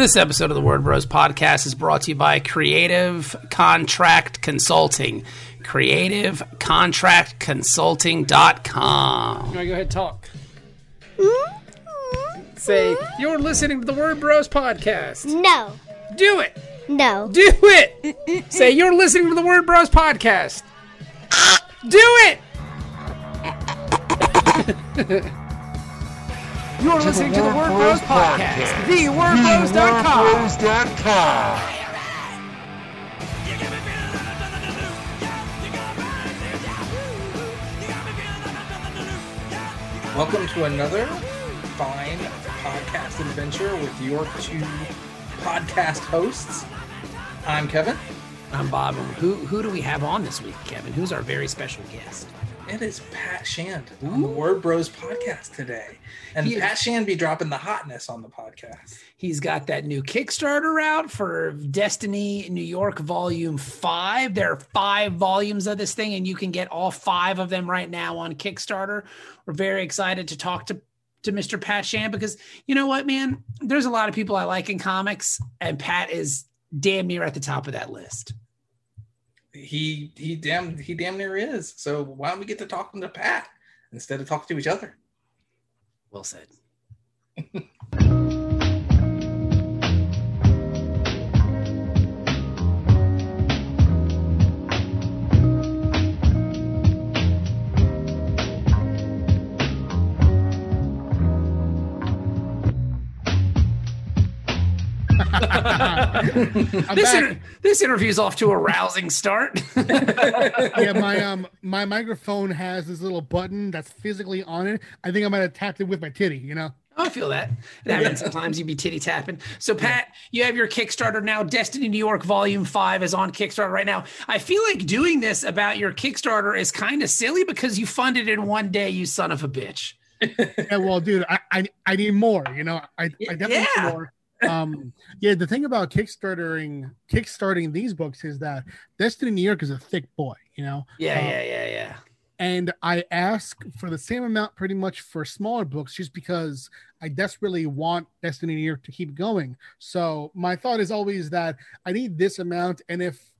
This episode of the Word Bros podcast is brought to you by Creative Contract Consulting. CreativeContractConsulting.com. All right, go ahead and talk. Mm-hmm. Say, you're listening to the Word Bros podcast. No. Do it. No. Do it. Say, you're listening to the Word Bros podcast. Do it. You're listening to the Word Bros podcast. TheWordBros.com. Welcome to another fine podcast adventure with your two podcast hosts. I'm Kevin. I'm Bob. Who who do we have on this week, Kevin? Who's our very special guest? It is Pat Shand on the Word Bros podcast today. And He is- Pat Shand be dropping the hotness on the podcast. He's got that new Kickstarter out for Destiny New York Volume 5. There are five volumes of this thing, and you can get all five of them right now on Kickstarter. We're very excited to talk to, to Mr. Pat Shand because you know what, man? There's a lot of people I like in comics, and Pat is damn near at the top of that list. He he damn he damn near is. So why don't we get to talking to Pat instead of talking to each other? Well said. This, inter- this interview's off to a rousing start. yeah, my um my microphone has this little button that's physically on it. I think I might have tapped it with my titty, you know. I feel that. It happens sometimes. You be titty tapping. So, Pat, you have your Kickstarter now. Destiny New York Volume 5 is on Kickstarter right now. I feel like doing this about your Kickstarter is kind of silly because you funded it in one day, you son of a bitch. Yeah, well, dude, I I, I need more, you know. I, I definitely Yeah. need more. Um yeah, the thing about kickstartering kickstarting these books is that Destiny New York is a thick boy, you know. Yeah, Uh, yeah, yeah, yeah. and I ask for the same amount pretty much for smaller books just because I desperately want Destiny New York to keep going. So my thought is always that I need this amount, and if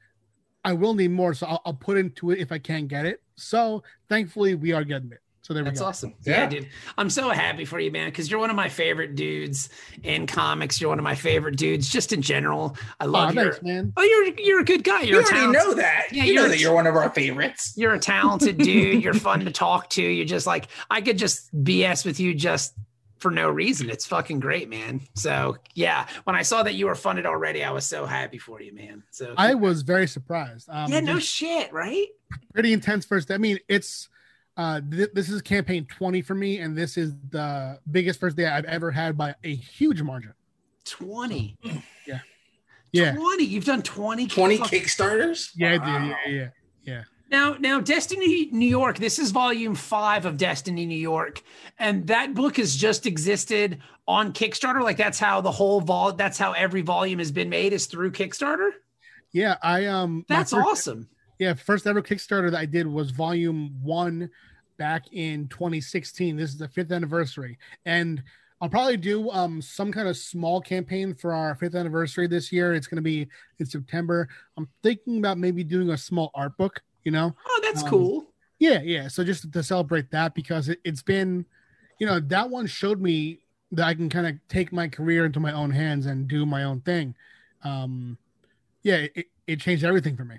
I will need more, so I'll, I'll put into it if I can get it. So thankfully, we are getting it. So there That's we go. awesome. Yeah. Yeah. dude. I'm so happy for you, man, because you're one of my favorite dudes in comics. You're one of my favorite dudes just in general. I Oh, love your. thanks, man. Oh, you're you're a good guy. You You're a already talented- know that. Yeah, you know you're- that you're one of our favorites. You're a talented dude. You're fun to talk to. You're just like I could just BS with you just for no reason. It's fucking great, man. So yeah, when I saw that you were funded already, I was so happy for you, man. So I was very surprised. Um, yeah, no just shit, right? pretty intense first. I mean, it's uh, th- this is campaign 20 for me, and this is the biggest first day I've ever had by a huge margin. Twenty. Yeah. Yeah. Twenty. You've done twenty. 20 Kickstarters? Yeah, I Wow. do. Yeah, yeah, yeah. Now, now, Destiny New York. This is volume five of Destiny New York, and that book has just existed on Kickstarter. Like that's how the whole vol. That's how every volume has been made is through Kickstarter. Yeah, I um That's first- awesome. Yeah, first ever Kickstarter that I did was volume 1 back in 2016. This is the 5th anniversary. And I'll probably do um some kind of small campaign for our 5th anniversary this year. It's going to be in September. I'm thinking about maybe doing a small art book, you know. Oh, that's Um, cool. Yeah, yeah. So just to celebrate that because it, it's been, you know, that one showed me that I can kind of take my career into my own hands and do my own thing. Um, yeah, it, it changed everything for me.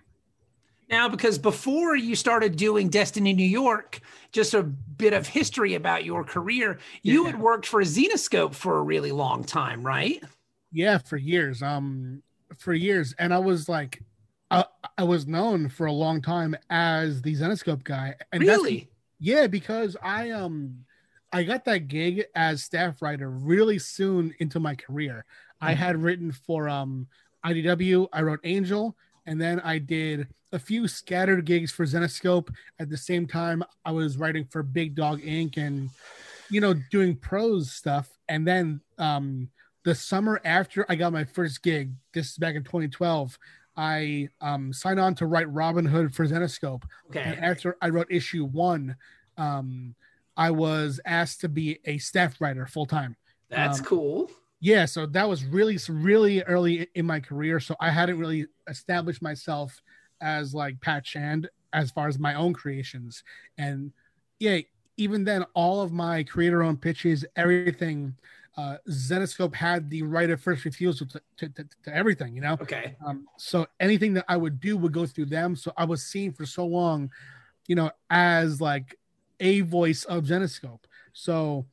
Now, because before you started doing Destiny New York, just a bit of history about your career, you Yeah. had worked for Zenescope for a really long time, right? Yeah, for years. Um, for years, and I was like, I, I was known for a long time as the Zenescope guy. And that's- really? Yeah, because I um I got that gig as staff writer really soon into my career. I had written for um IDW, I wrote Angel, and then I did a few scattered gigs for Zenescope. At the same time, I was writing for Big Dog Ink. and you know doing prose stuff. And then um the summer after I got my first gig, this is back in 2012. I um, signed on to write Robin Hood for Zenescope. Okay. And after I wrote issue one, um, I was asked to be a staff writer full time. That's um, cool. Yeah, so that was really really early in my career. So I hadn't really established myself as like Pat Shand as far as my own creations. And yeah, even then, all of my creator owned pitches, everything, uh, Zenescope had the right of first refusal to, to, to, to everything, you know? Okay. Um, so anything that I would do would go through them. So I was seen for so long, you know, as like a voice of Zenescope. So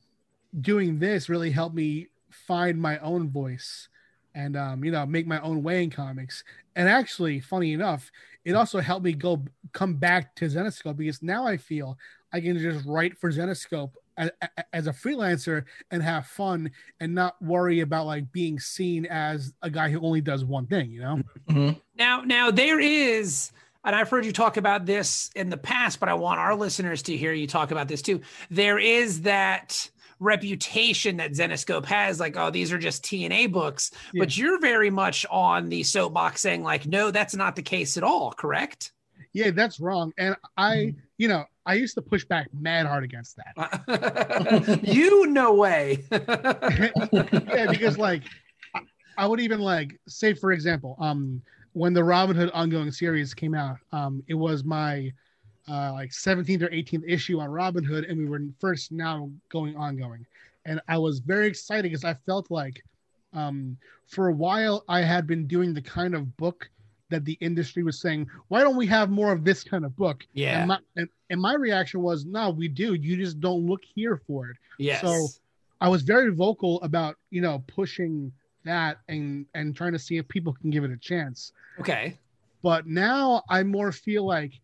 doing this really helped me find my own voice and um, you know make my own way in comics. And actually, funny enough, it also helped me go come back to Zenescope because now I feel I can just write for Zenescope as, as a freelancer and have fun and not worry about like being seen as a guy who only does one thing. You know. Mm-hmm. Now, now there is and I've heard you talk about this in the past, but I want our listeners to hear you talk about this too. There is that reputation that Zenescope has, like, oh, these are just TNA books. Yeah. But you're very much on the soapbox saying, like, no, that's not the case at all, correct? Yeah, that's wrong. And I, mm-hmm. you know, I used to push back mad hard against that. you no way. yeah, because like I would even like say, for example, um, when the Robin Hood ongoing series came out, um, it was my uh, like 17th or 18th issue on Robin Hood, and we were first now going ongoing. And I was very excited because I felt like um, for a while I had been doing the kind of book that the industry was saying, why don't we have more of this kind of book? Yeah. And my, and, and my reaction was, no, we do. You just don't look here for it. Yes. So I was very vocal about, you know, pushing that and and trying to see if people can give it a chance. Okay. But now I more feel like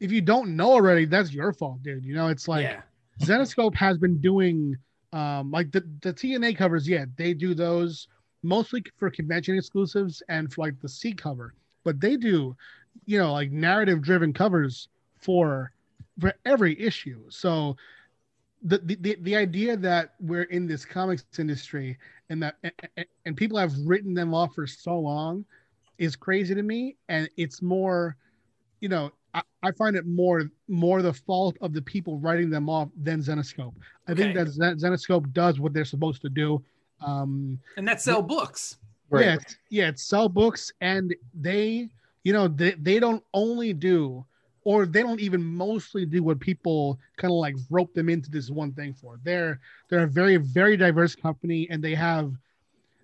if you don't know already, that's your fault, dude. You know, it's like yeah. Zenescope has been doing um like the the TNA covers, yeah, they do those mostly for convention exclusives and for like the C cover, but they do, you know, like narrative driven covers for for every issue. So the, the the idea that we're in this comics industry and that and, and people have written them off for so long is crazy to me and it's more you know I, I, find it more more the fault of the people writing them off than Zenescope. I okay. think that Zenescope does what they're supposed to do. Um, and that's sell books. Right. Yeah, it's, yeah, it's sell books, and they, you know, they, they don't only do, or they don't even mostly do what people kind of like rope them into this one thing for. They're they're a very very diverse company, and they have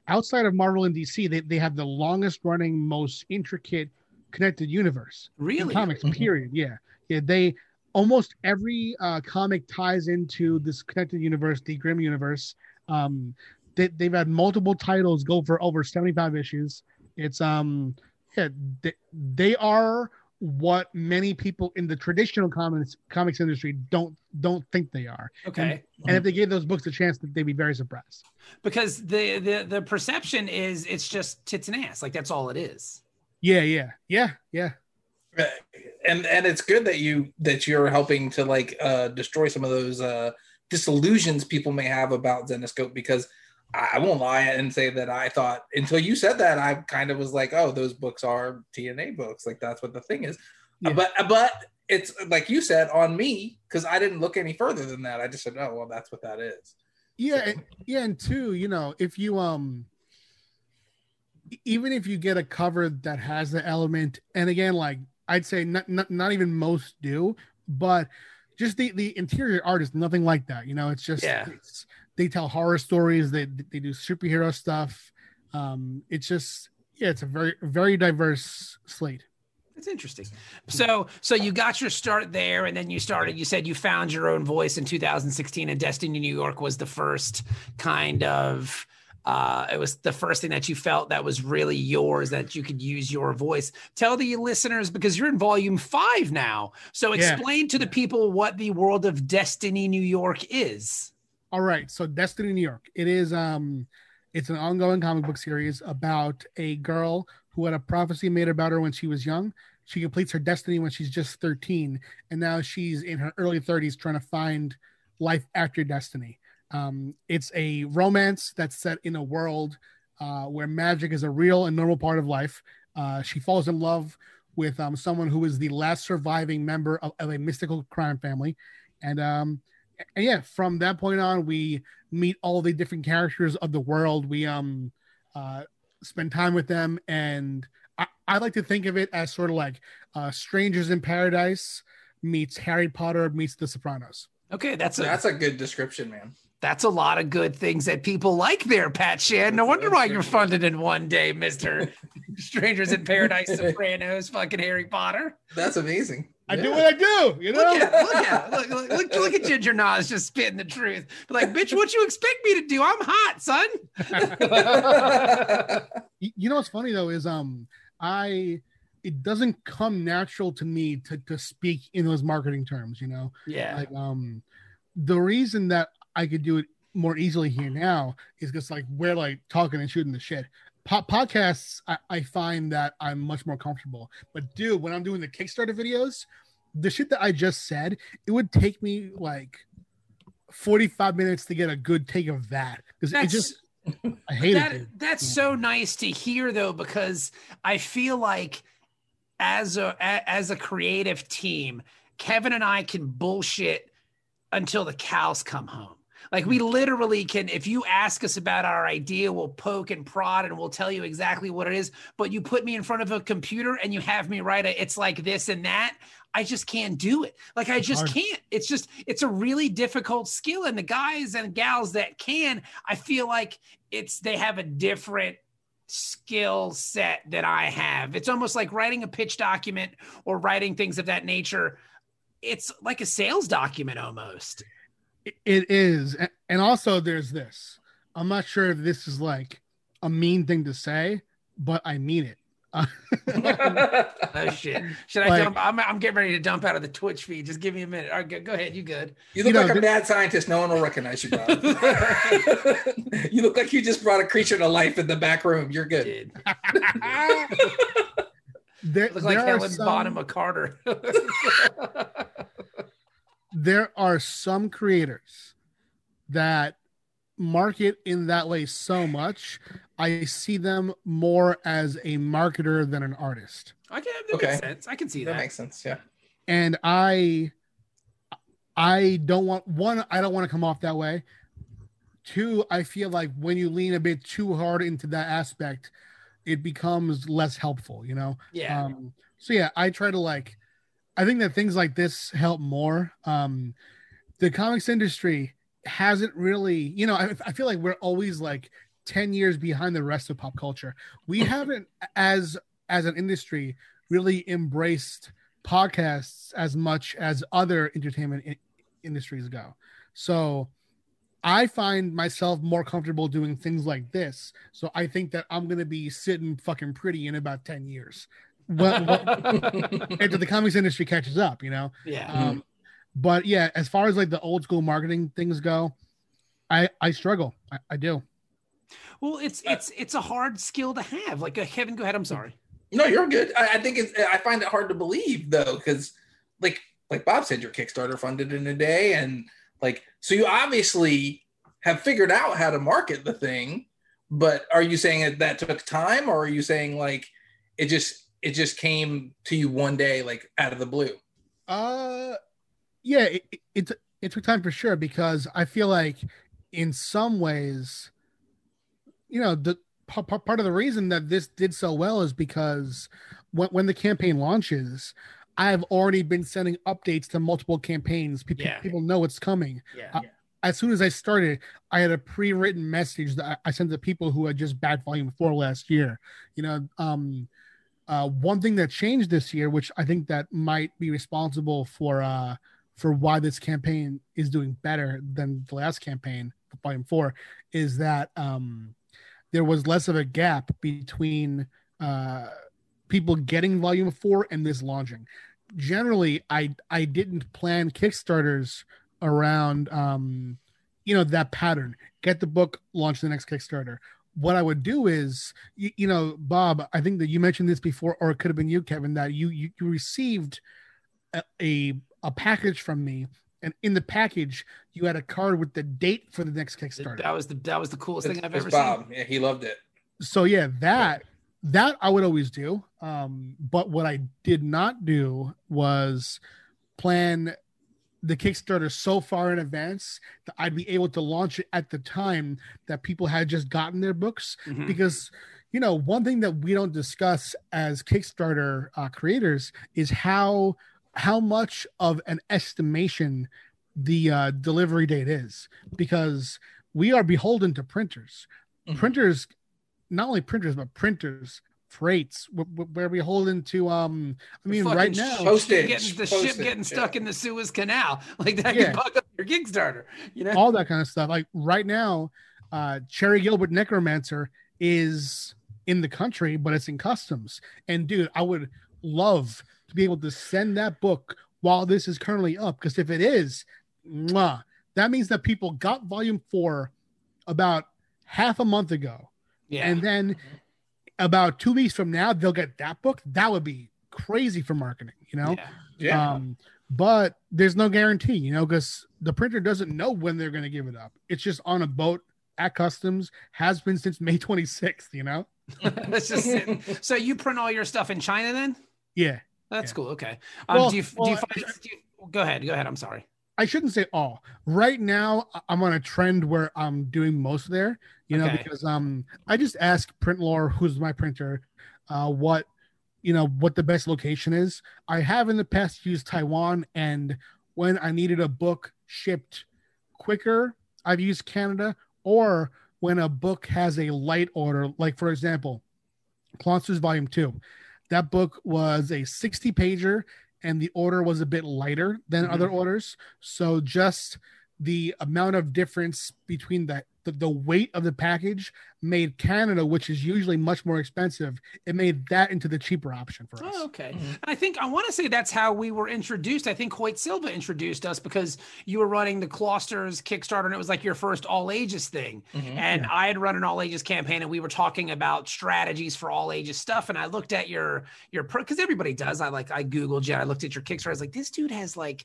outside of Marvel and DC, they, they have the longest running, most intricate connected universe. Really? Comics, mm-hmm. period. Yeah. Yeah. They almost every uh, comic ties into this connected universe, the Grimm universe. Um, they, they've had multiple titles go for over 75 issues. It's um yeah, they, they are what many people in the traditional comics comics industry don't don't think they are. Okay. And, and, if they gave those books a chance, they'd be very surprised. Because the the the perception is it's just tits and ass, like that's all it is. Yeah, yeah, yeah, yeah. And and it's good that you that you're helping to like uh destroy some of those uh disillusions people may have about Zenescope because I won't lie and say that I thought until you said that I kind of was like, oh, those books are TNA books, like that's what the thing is. Yeah. But but it's like you said on me because I didn't look any further than that. I just said, oh well, that's what that is. Yeah, so. yeah, and two, you know, if you um even if you get a cover that has the element, and again, like I'd say not not, not even most do, but just the the interior art is nothing like that. You know, it's just yeah. It's, they tell horror stories. They they do superhero stuff. Um, it's just yeah, it's a very very diverse slate. It's interesting. So, so you got your start there, and then you started. You said you found your own voice in 2016, and Destiny New York was the first kind of uh, it was the first thing that you felt that was really yours that you could use your voice. Tell the listeners because you're in volume five now so explain yeah. to the people what the world of destiny new york is. All right so destiny new york it is um it's an ongoing comic book series about a girl who had a prophecy made about her when she was young. She completes her destiny when she's just 13 and now she's in her early 30s trying to find life after destiny um, it's a romance that's set in a world uh, where magic is a real and normal part of life. Uh, she falls in love with um, someone who is the last surviving member of, of a mystical crime family, and um, and yeah, from that point on, we meet all the different characters of the world. We um uh spend time with them, and I, I like to think of it as sort of like uh, Strangers in Paradise meets Harry Potter meets The Sopranos. Okay, that's a That's a good description, man. That's a lot of good things that people like there, Pat Shand. No wonder why you're funded in one day, Mister Strangers in Paradise, Sopranos, fucking Harry Potter. That's amazing. I do what I do, you know. Look at look at look, look, look, look at Ginger Nas just spitting the truth. Like, bitch, what you expect me to do? I'm hot, son. You know what's funny though is um I it doesn't come natural to me to to speak in those marketing terms. You know, Yeah, like um the reason that I could do it more easily here now is just like we're like talking and shooting the shit. Po- podcasts, I, I find that I'm much more comfortable. But dude, when I'm doing the Kickstarter videos, the shit that I just said, it would take me like 45 minutes to get a good take of that because it just I hate that, it. That's so nice to hear though because i feel like as a as a creative team kevin and i can bullshit until the cows come home like we literally can if you ask us about our idea we'll poke and prod and we'll tell you exactly what it is but you put me in front of a computer and you have me write a it's like this and that i just can't do it like i just can't it's just it's a really difficult skill and the guys and gals that can i feel like it's they have a different skill set that I have. It's almost like writing a pitch document or writing things of that nature. It's like a sales document almost. It- It is. And also there's this. I'm not sure if this is like a mean thing to say, but I mean it. Oh shit! Should I Like- dump? I'm, I'm getting ready to dump out of the Twitch feed. Just give me a minute. All right, go, go ahead. You good? You look You know, like a th- mad scientist. No one will recognize you, bro. you look like you just brought a creature to life in the back room. You're good. Did there, look like there Helen some- Bonham Carter. There are some creators that market in that way so much. I see them more as a marketer than an artist. I can that Okay. makes sense. I can see That that. makes sense. Yeah. And I I don't want one, I don't want to come off that way. Two, I feel like when you lean a bit too hard into that aspect, it becomes less helpful, you know? Yeah. Um, so yeah, I try to like, I think that things like this help more. Um, the comics industry hasn't really, you know, I, I feel like we're always like 10 years behind the rest of pop culture. We haven't, as, as an industry, really embraced podcasts as much as other entertainment i- industries go. So I find myself more comfortable doing things like this. So I think that I'm going to be sitting fucking pretty in about 10 years. Well, well, after the comics industry catches up, you know. yeah. Um, but yeah, as far as like the old school marketing things go, I I struggle. I, I do. Well, it's it's it's a hard skill to have. Like uh, Kevin, go ahead. I'm sorry. No, you're good. I, I think it's. I find it hard to believe though, because like like Bob said, your Kickstarter funded in a day, and like so you obviously have figured out how to market the thing. But are you saying that that took time, or are you saying like it just it just came to you one day, like out of the blue? Uh, yeah, it, it, it it took time for sure because I feel like in some ways, you know, the p- p- part of the reason that this did so well is because when when the campaign launches, I've already been sending updates to multiple campaigns. People Yeah. people know what's coming. Yeah. Uh, As soon as I started, I had a pre-written message that I, I sent to people who had just backed Volume Four last year. You know, um, uh, one thing that changed this year, which I think that might be responsible for uh, for why this campaign is doing better than the last campaign, Volume Four, is that um, there was less of a gap between uh, people getting Volume Four and this launching. Generally, I I didn't plan Kickstarters around um, you know that pattern. Get the book, launch the next Kickstarter what I would do is, you, you know, Bob, I think that you mentioned this before, or it could have been you, Kevin, that you you, you received a, a a package from me, and in the package you had a card with the date for the next Kickstarter. That was the that was the coolest It's, thing I've it's ever Bob. Yeah, he loved it. So yeah, that that I would always do. Um, but what I did not do was plan the Kickstarter so far in advance that I'd be able to launch it at the time that people had just gotten their books. Mhm. Because, you know, one thing that we don't discuss as Kickstarter uh, creators is how how much of an estimation the uh, delivery date is, because we are beholden to printers. Mhm. Printers, not only printers but printers, freights. We're, we're beholden to. Um, I mean, right now, ship Postage, getting the ship postage, getting yeah. stuck in the Suez Canal, like that Yeah. can bug up your Kickstarter. You know, all that kind of stuff. Like right now, uh, Cherry Gilbert Necromancer is in the country, but it's in customs. And dude, I would love to be able to send that book while this is currently up. Because if it is, mwah, that means that people got volume four about half a month ago. yeah. And then about two weeks from now, they'll get that book. That would be crazy for marketing, you know? yeah. Yeah. Um, but there's no guarantee, you know, because the printer doesn't know when they're going to give it up. It's just on a boat at customs, has been since May 26th, you know? That's just it. So you print all your stuff in China then? Yeah. That's Yeah. cool. Okay. Um, Well- do you, do you well, find, do you, go ahead. Go ahead. I'm sorry. I shouldn't say all. Right now, I'm on a trend where I'm doing most there, you know, Okay. because um, I just ask Printlore, who's my printer, uh, what, you know, what the best location is. I have in the past used Taiwan, and when I needed a book shipped quicker, I've used Canada, or when a book has a light order, like for example, Monsters Volume 2. That book was a 60 pager and the order was a bit lighter than Mhm. other orders. So just the amount of difference between the, the the weight of the package made Canada, which is usually much more expensive, it made that into the cheaper option for us. Oh, okay. Mhm. I think I want to say that's how we were introduced. I think Hoyt Silva introduced us because you were running the Closters Kickstarter and it was like your first all ages thing. Mhm. And I had run an all ages campaign and we were talking about strategies for all ages stuff. And I looked at your your because everybody does. I like I Googled you. I looked at your Kickstarter. I was like, this dude has like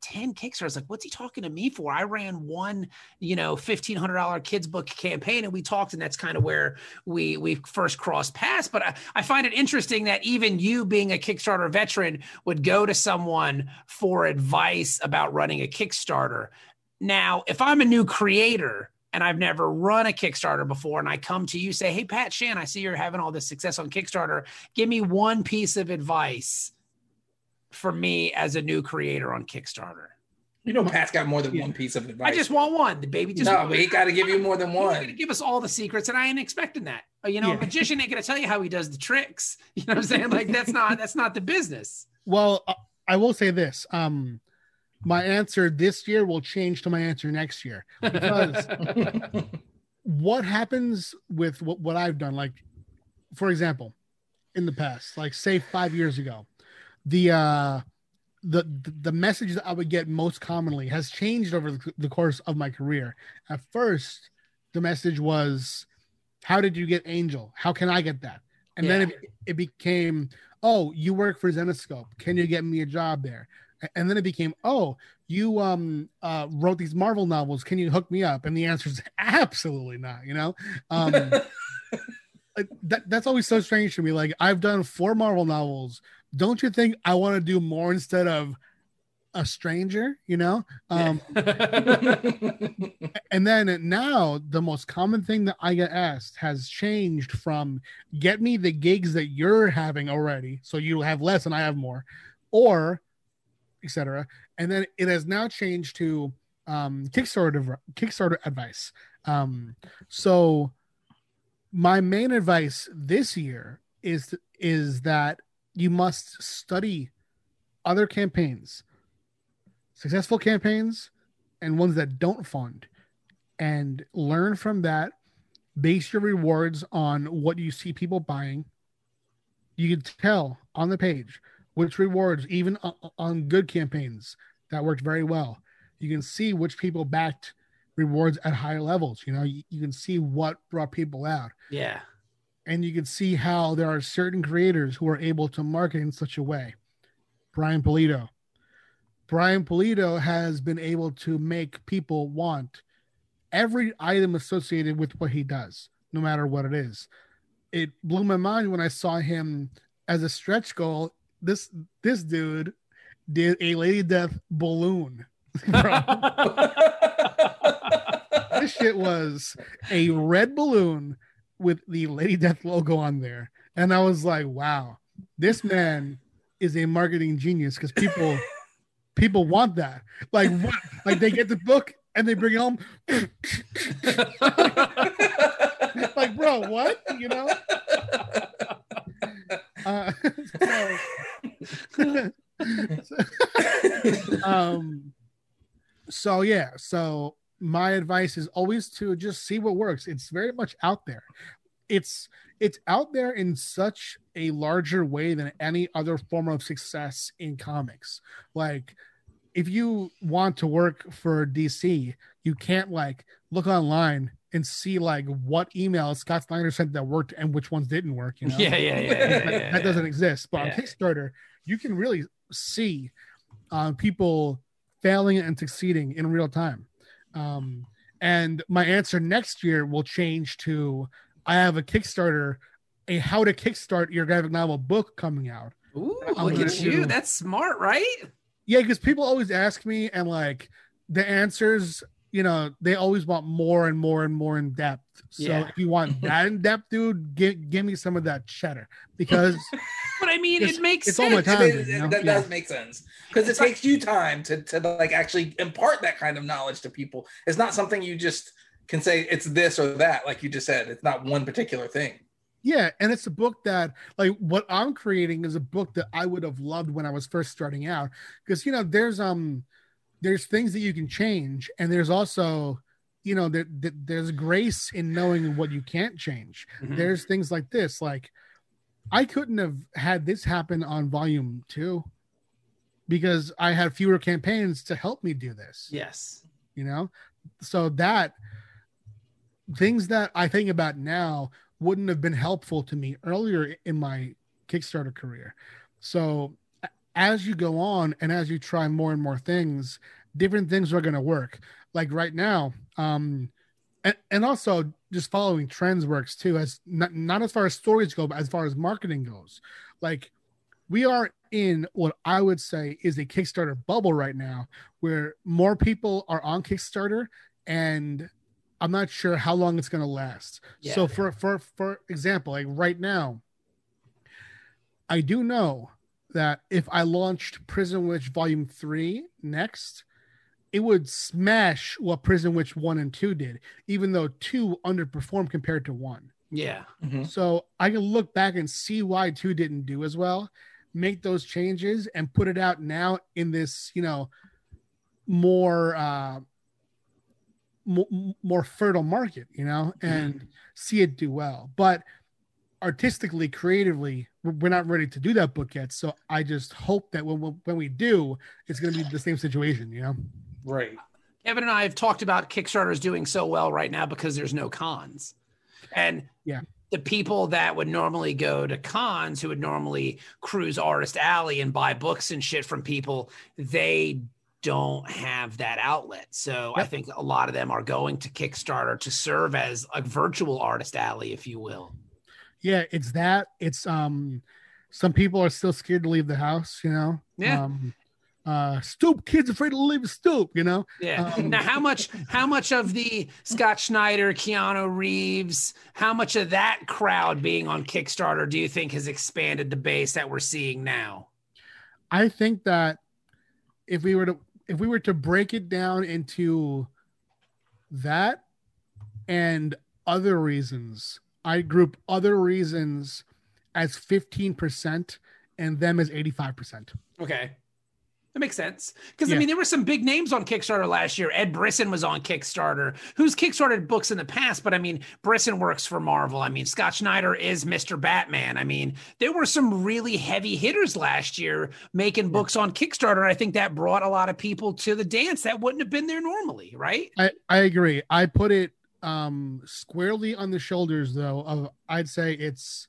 10 Kickstarters. Like, what's he talking to me for? I ran one, you know, $1,500 kids book campaign and we talked, and that's kind of where we we first crossed paths. But I, I find it interesting that even you being a Kickstarter veteran would go to someone for advice about running a Kickstarter. Now, if I'm a new creator and I've never run a Kickstarter before, and I come to you, say, Hey, Pat Shand, I see you're having all this success on Kickstarter. Give me one piece of advice for me as a new creator on Kickstarter. You know, Pat's got more than Yeah. one piece of advice. I just want one. The baby just no, but he got to give you more than He's not one. gonna give us all the secrets, and I ain't expecting that. You know, a magician ain't gonna tell you how he does the tricks. You know what I'm saying? Like that's not that's not the business. Well, uh, I will say this. Um, my answer this year will change to my answer next year. Because what happens with what, what I've done, like for example, in the past, like say five years ago, the uh the the message that I would get most commonly has changed over the, the course of my career. At first, the message was, "How did you get Angel? How can I get that?" And then it, it became, "Oh, you work for Zenescope. Can you get me a job there?" And then it became, "Oh, you um uh wrote these Marvel novels. Can you hook me up?" And the answer is absolutely not. You know, um, like, that that's always so strange to me. Like I've done four Marvel novels. Don't you think I want to do more instead of a stranger? You know, um, and then now the most common thing that I get asked has changed from get me the gigs that you're having already, so you have less and I have more, or etc. And then it has now changed to um, Kickstarter Kickstarter advice. Um, so my main advice this year is is that you must study other campaigns, successful campaigns, and ones that don't fund, and learn from that. Base your rewards on what you see people buying. You can tell on the page which rewards, even on, good campaigns that worked very well. You can see which people backed rewards at higher levels. You know, you can see what brought people out yeah. And you can see how there are certain creators who are able to market in such a way. Brian Pulido. Brian Pulido has been able to make people want every item associated with what he does, no matter what it is. It blew my mind when I saw him as a stretch goal. This this dude did a Lady Death balloon this shit was a red balloon with the Lady Death logo on there. And I was like, wow, this man is a marketing genius because people people want that. Like what? Like they get the book and they bring it home. like, bro, what? You know? Uh, so, um so yeah, so my advice is always to just see what works. It's very much out there. It's it's out there in such a larger way than any other form of success in comics. Like if you want to work for DC, you can't like look online and see like what emails Scott Snyder sent that worked and which ones didn't work. You know, Yeah, yeah, yeah. yeah, that, yeah, that doesn't exist. But Yeah. on Kickstarter, you can really see uh, people failing and succeeding in real time. Um, and my answer next year will change to I have a Kickstarter, a how to kickstart your graphic novel book coming out. Ooh, I'm look at you. do- That's smart, right? Yeah, because people always ask me, and like the answers, you know, they always want more and more and more in depth. So Yeah. if you want that in depth, dude, give, give me some of that cheddar because But I mean, it makes it's all my sense. time. It is- you know? that Yeah. does make sense because it takes you time to, to like actually impart that kind of knowledge to people. It's not something you just can say it's this or that, like you just said. It's not one particular thing. Yeah, and it's a book that like what I'm creating is a book that I would have loved when I was first starting out because you know there's um there's things that you can change and there's also you know there, there- there's grace in knowing what you can't change. Mhm. There's things like this like I couldn't have had this happen on volume 2 because I had fewer campaigns to help me do this Yes. you know? So that things that i think about now wouldn't have been helpful to me earlier in my kickstarter career. So as you go on and as you try more and more things different things are going to work. Like right now um and, and also just following trends works too as not, not as far as stories go but as far as marketing goes like we are in what i would say is a kickstarter bubble right now where more people are on Kickstarter and I'm not sure how long it's going to last. Yeah. So for for for example, like right now I do know that if I launched Prison Witch Volume 3 next, it would smash what Prison Witch 1 and 2 did, even though 2 underperformed compared to 1. Yeah. So I can look back and see why 2 didn't do as well, make those changes and put it out now in this, you know, more uh mo- more fertile market, you know, and see it do well. But artistically, creatively, we're we're not ready to do that book yet. So I just hope that when when we do, it's going to be the same situation, you know. Right. Kevin and I have talked about Kickstarter's doing so well right now because there's no cons. And Yeah. the people that would normally go to cons, who would normally cruise Artist Alley and buy books and shit from people, they don't have that outlet. So I think a lot of them are going to Kickstarter to serve as a virtual Artist Alley, if you will. Yeah, it's that. It's um, some people are still scared to leave the house, you know. Yeah. Um, uh, stoop kids afraid to leave a stoop, you know. Yeah. Um, now, how much? How much of the Scott Snyder, Keanu Reeves, how much of that crowd being on Kickstarter do you think has expanded the base that we're seeing now? I think that if we were to if we were to break it down into that and other reasons, I group other reasons as 15% and them as 85%. Okay. That makes sense. Because I mean, there were some big names on Kickstarter last year. Ed Brisson was on Kickstarter, who's kickstarted books in the past, but I mean, Brisson works for Marvel. I mean, Scott Snyder is Mr. Batman. I mean, there were some really heavy hitters last year making books on Kickstarter. I think that brought a lot of people to the dance that wouldn't have been there normally, right? I, I agree. I put it um squarely on the shoulders though of I'd say it's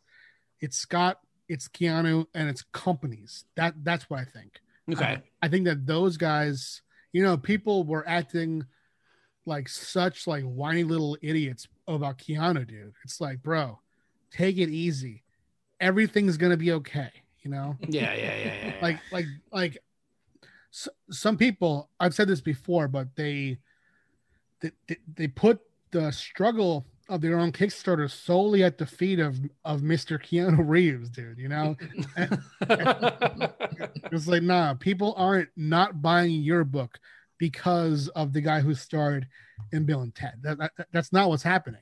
it's Scott, it's Keanu, and it's companies. That that's what I think. Okay. I think that those guys, you know, people were acting like such like whiny little idiots about Keanu, dude. It's like, bro, take it easy. Everything's gonna be okay, you know? Yeah, yeah, yeah, yeah. yeah. Like, like, like s- some people I've said this before, but they, they, they put the struggle of their own Kickstarter solely at the feet of of Mr. Keanu Reeves, dude. You know, it's like nah, people aren't not buying your book because of the guy who starred in Bill and Ted. That, that- that's not what's happening.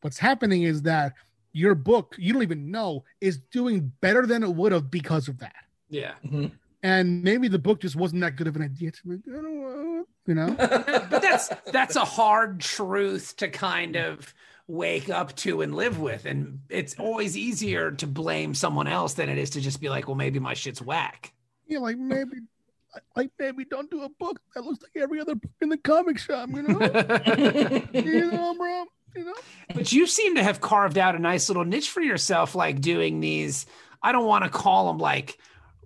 What's happening is that your book you don't even know is doing better than it would have because of that. yeah. Mhm. And maybe the book just wasn't that good of an idea to make. I don't know, you know. but that's that's a hard truth to kind of wake up to and live with and it's always easier to blame someone else than it is to just be like well maybe my shit's whack Yeah, like maybe, like maybe don't do a book that looks like every other book in the comic shop. You know, you know, bro. You know. but you seem to have carved out a nice little niche for yourself like doing these i don't want to call them like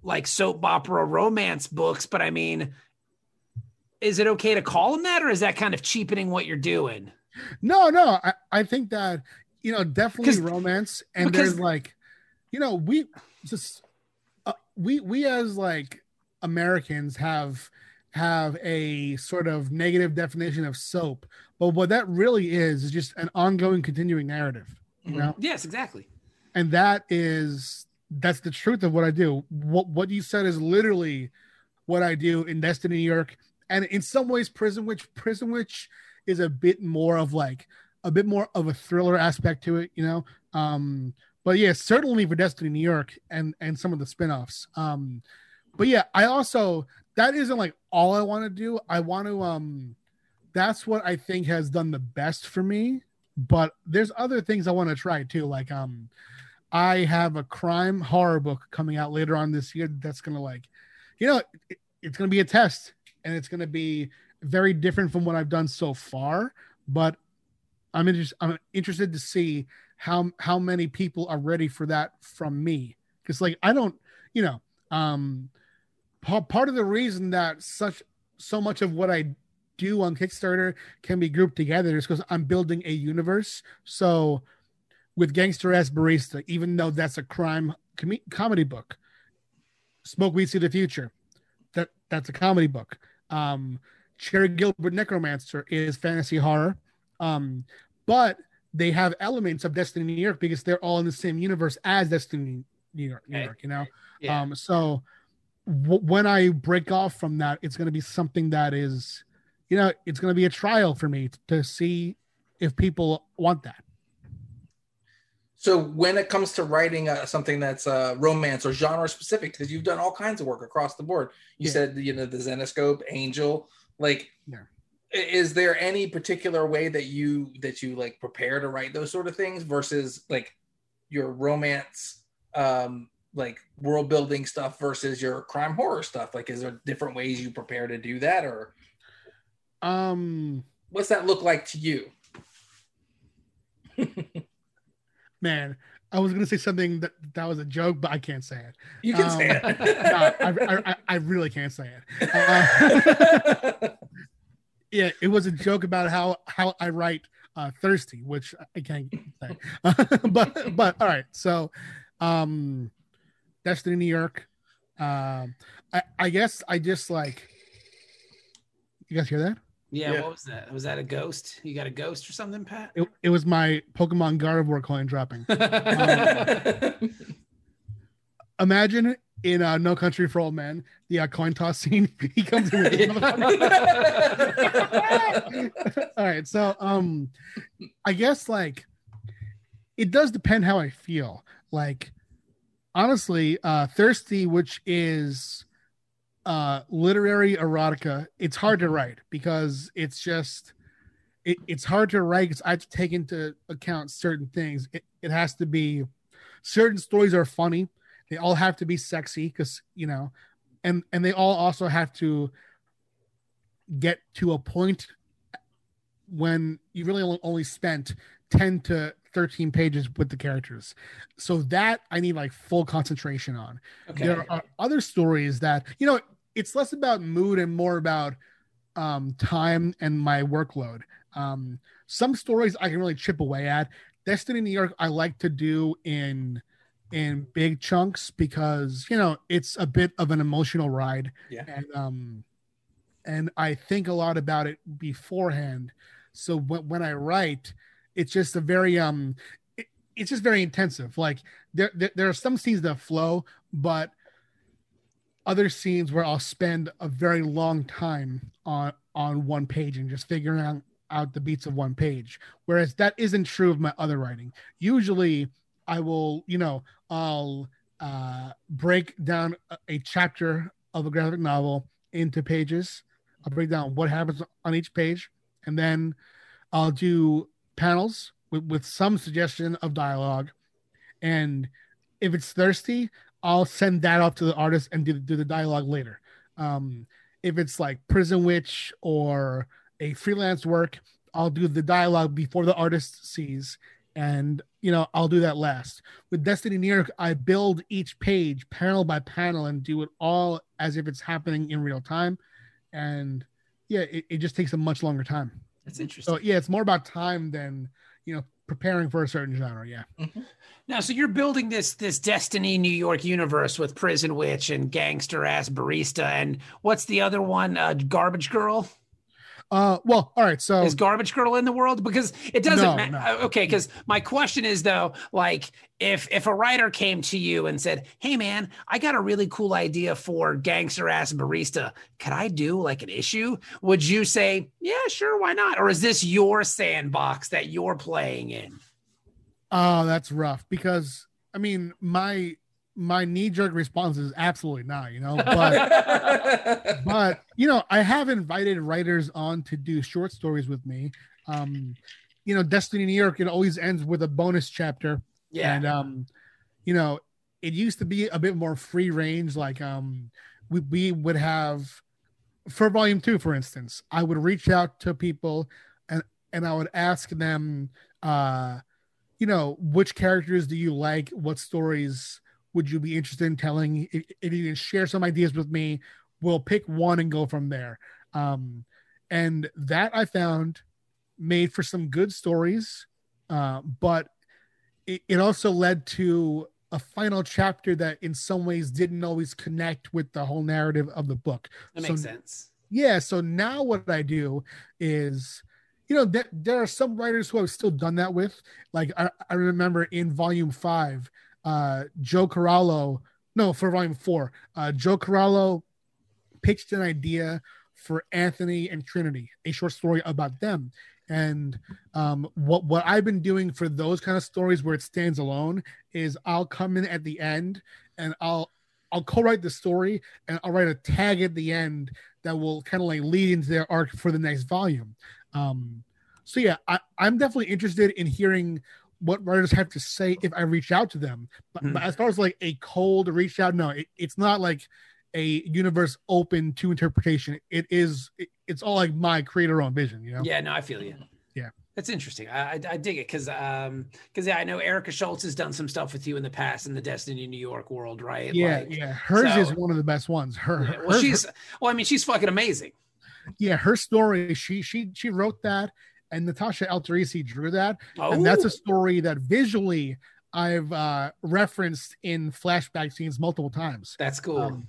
like soap opera romance books but i mean is it okay to call them that or is that kind of cheapening what you're doing No, no. I, I think that you know definitely romance, and because- there's like, you know, we just uh, we we as like Americans have have a sort of negative definition of soap, but what that really is is just an ongoing, continuing narrative. You Mhm. know, yes exactly and that is that's the truth of what I do. What what you said is literally what I do in Destiny New York, and in some ways, Prison Witch. Prison Witch is a bit more of like a bit more of a thriller aspect to it, you know. Um, but yeah, certainly for Destiny New York and and some of the spin-offs. Um, but yeah, I also that isn't like all I want to do. I want to um that's what I think has done the best for me. But there's other things I want to try too. Like um I have a crime horror book coming out later on this year that's gonna like, you know, it, it's gonna be a test and it's gonna be very different from what I've done so far. But I'm interested. I'm interested to see how how many people are ready for that from me. Because like I don't, you know, um, pa- part of the reason that such so much of what I do on Kickstarter can be grouped together is because I'm building a universe. So with Gangster Ass Barista, even though that's a crime com- comedy book, Smoke Weed See the Future, that that's a comedy book. Um, Cherry Gilbert Necromancer is fantasy horror. Um, but they have elements of Destiny New York because they're all in the same universe as Destiny New York, New York, you know? yeah Um, so w- when I break off from that, it's going to be something that is, you know, it's going to be a trial for me to see if people want that. So when it comes to writing uh, something that's uh, romance or genre specific, because you've done all kinds of work across the board, you Yeah. said you know the Zenescope, Angel, like, Yeah. is there any particular way that you that you like prepare to write those sort of things versus like your romance, um, like world building stuff versus your crime horror stuff? Like, is there different ways you prepare to do that, or Um, what's that look like to you? man, I was going to say something that that was a joke, but I can't say it. You can Um, say it. No, I, I, I really can't say it. Uh, yeah, it was a joke about how how I write uh, thirsty, which I can't say. but but all right, so um, Destiny New York. Um, I I guess I just like. You guys hear that? Yeah, Yeah. what was that was that a ghost you got a ghost or something pat It, it was my Pokemon Gardevoir coin dropping. Imagine in uh, No Country for Old Men, the uh, coin toss scene. he comes in with. All right, so um, I guess like it does depend how I feel. Like honestly, uh, thirsty, which is uh literary erotica, it's hard to write because it's just it, it's hard to write because I have to take into account certain things. It, it has to be certain stories are funny. They all have to be sexy because you know, and and they all also have to get to a point when you really only- only spent 10 to 13 pages with the characters so that i need like full concentration on okay there are other stories that you know it's less about mood and more about um time and my workload. Um some stories i can really chip away at. Destiny new york i like to do in in big chunks because you know it's a bit of an emotional ride. Yeah. and um and i think a lot about it beforehand. So when, when i write it's just a very um it, it's just very intensive. Like there, there there are some scenes that flow but other scenes where i'll spend a very long time on on one page and just figuring out out the beats of one page. Whereas that isn't true of my other writing. Usually i will you know i'll uh break down a, a chapter of a graphic novel into pages. I'll break down what happens on each page and then i'll do panels with, with some suggestion of dialogue. And if it's thirsty i'll send that off to the artist and do, do the dialogue later. Um if it's like prison witch or a freelance work i'll do the dialogue before the artist sees and you know i'll do that last. With destiny new york i build each page panel by panel and do it all as if it's happening in real time. And yeah it, it just takes a much longer time. That's interesting. so yeah it's more about time than you know preparing for a certain genre yeah Now, so you're building this this Destiny New York universe with Prison Witch and gangster ass barista, and what's the other one? Uh, Garbage Girl. Uh well all right so Is Garbage Girl in the world? Because it doesn't No, matter. no. Okay, because my question is though, like if if a writer came to you and said, "Hey, man, I got a really cool idea for gangster ass barista. Could I do like an issue?" Would you say, "Yeah, sure, why not?" Or is this your sandbox that you're playing in? Oh, that's rough because I mean my my knee jerk response is absolutely not, you know. But but you know, I have invited writers on to do short stories with me. Um, you know, Destiny New York, it always ends with a bonus chapter. Yeah. And um, you know, it used to be a bit more free range, like um we, we would have for volume two, for instance, I would reach out to people and and I would ask them uh you know, which characters do you like? What stories would you be interested in telling? If, if you can share some ideas with me, we'll pick one and go from there. Um, and that I found made for some good stories, uh, but it, it also led to a final chapter that, in some ways, didn't always connect with the whole narrative of the book. That So makes sense. yeah so now what i do is you know there, there are some writers who i've still done that with like i, I remember in volume five uh joe corallo no for volume four uh joe corallo pitched an idea for anthony and trinity a short story about them and um, what what I've been doing for those kind of stories where it stands alone is I'll come in at the end and I'll I'll co-write the story and I'll write a tag at the end that will kind of like lead into their arc for the next volume. Um, so yeah, I, I'm definitely interested in hearing what writers have to say if I reach out to them. But, Hmm. but as far as like a cold reach out, no, it, it's not like a universe open to interpretation. It is. It, it's all like my creator own vision. You know. Yeah, no, I feel you. Yeah. That's interesting. I, I, I dig it because um because yeah, I know Erica Schultz has done some stuff with you in the past in the Destiny New York world, right? Yeah, Like, yeah. Hers is one of the best ones. Her, yeah, her- Well, she's well, I mean, she's fucking amazing. yeah, her story. She she she wrote that, and Natasha Alterici drew that, Oh, and that's a story that visually I've uh, referenced in flashback scenes multiple times. that's cool. Um,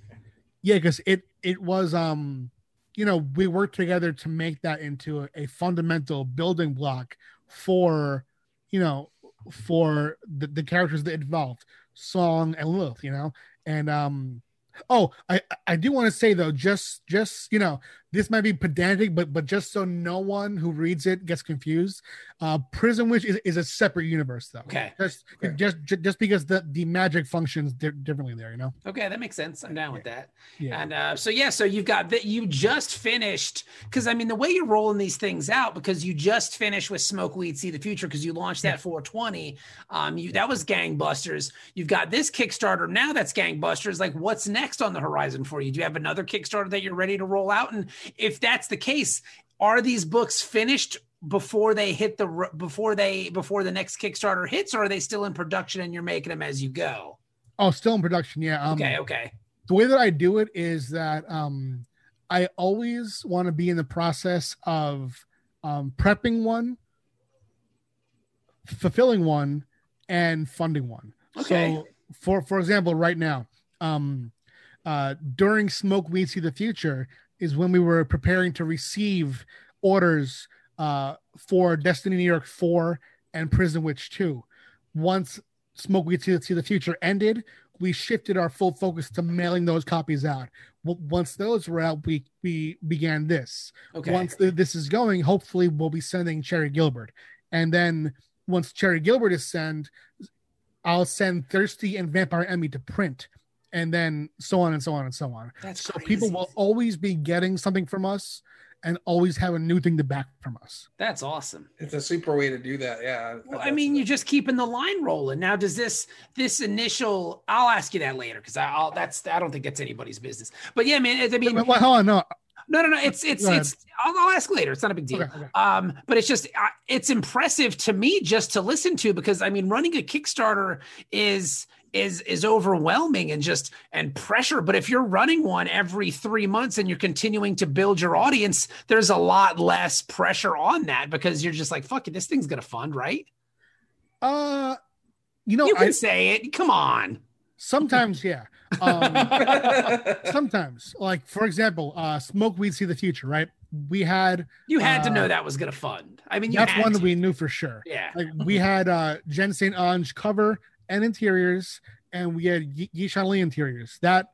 yeah, because it it was um, you know, we worked together to make that into a, a fundamental building block for, you know, for the, the characters that involved, Song and Lilith, you know, and um. Oh, I I do want to say though, just just you know, this might be pedantic, but but just so no one who reads it gets confused, uh, Prison Witch is, is a separate universe though. Okay. Just Okay. just just because the the magic functions di- differently there, you know. Okay, that makes sense. I'm down with that. Yeah. And uh, so yeah, so you've got that. You just finished because I mean the way you're rolling these things out because you just finished with Smoke Weed See the Future because you launched that 420. Um, you that was gangbusters. You've got this Kickstarter now that's gangbusters. Like, what's next on the horizon for you? Do you have another Kickstarter that you're ready to roll out? And if that's the case, are these books finished? before they hit the before they before the next kickstarter hits or are they still in production and you're making them as you go Oh, still in production. Yeah. Um, okay okay The way that I do it is that um, I always want to be in the process of um, prepping one, fulfilling one, and funding one. Okay. So, for for example, right now, um, uh, during Smoke Weed See the Future is when we were preparing to receive orders uh, for Destiny New York 4 and Prison Witch 2. Once Smoke Weed See the Future ended, we shifted our full focus to mailing those copies out. Once those were out, we we began this. Okay. Once the, this is going, hopefully we'll be sending Cherry Gilbert, and then once Cherry Gilbert is sent, I'll send Thirsty and Vampire Emmy to print, and then so on and so on and so on. That's so crazy. people will always be getting something from us and always have a new thing to back from us. That's awesome. It's a super way to do that. Yeah. Well, I mean, you're just keeping the line rolling. Now, does this this initial? I'll ask you that later because I'll that's I don't think that's anybody's business. But yeah, man. I mean, Wait, wait, hold on, no, no, no, no. It's it's it's. I'll, I'll ask later. It's not a big deal. Okay, okay. Um, but it's just I- it's impressive to me just to listen to because I mean, running a Kickstarter is is is overwhelming and just and pressure. But if you're running one every three months and you're continuing to build your audience, there's a lot less pressure on that because you're just like, fuck it, this thing's gonna fund, right? Uh, you know, you can I, say it. Come on. sometimes, yeah. Um, sometimes, like for example, uh, Smoke Weed See the Future, right? We had You had to know Uh, that was gonna fund. I mean, you that's had one to. that we knew for sure. yeah. Like we had uh Jenn St-Onge cover and interiors, and we had Yi Yi Shan Li interiors. That,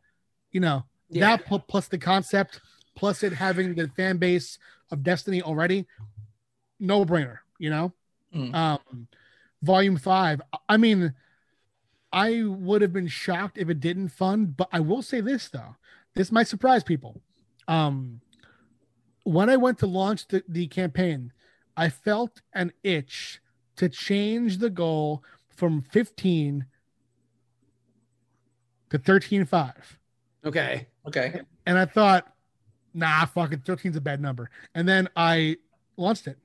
you know, Yeah. that plus the concept, plus it having the fan base of Destiny already, no brainer, you know. Mm. Um, volume five. I mean, I would have been shocked if it didn't fund, but I will say this though, this might surprise people. Um, when I went to launch the, the campaign, I felt an itch to change the goal from 15 to 13.5. Okay. okay. And I thought, nah, fuck it, 13 is a bad number. And then I launched it.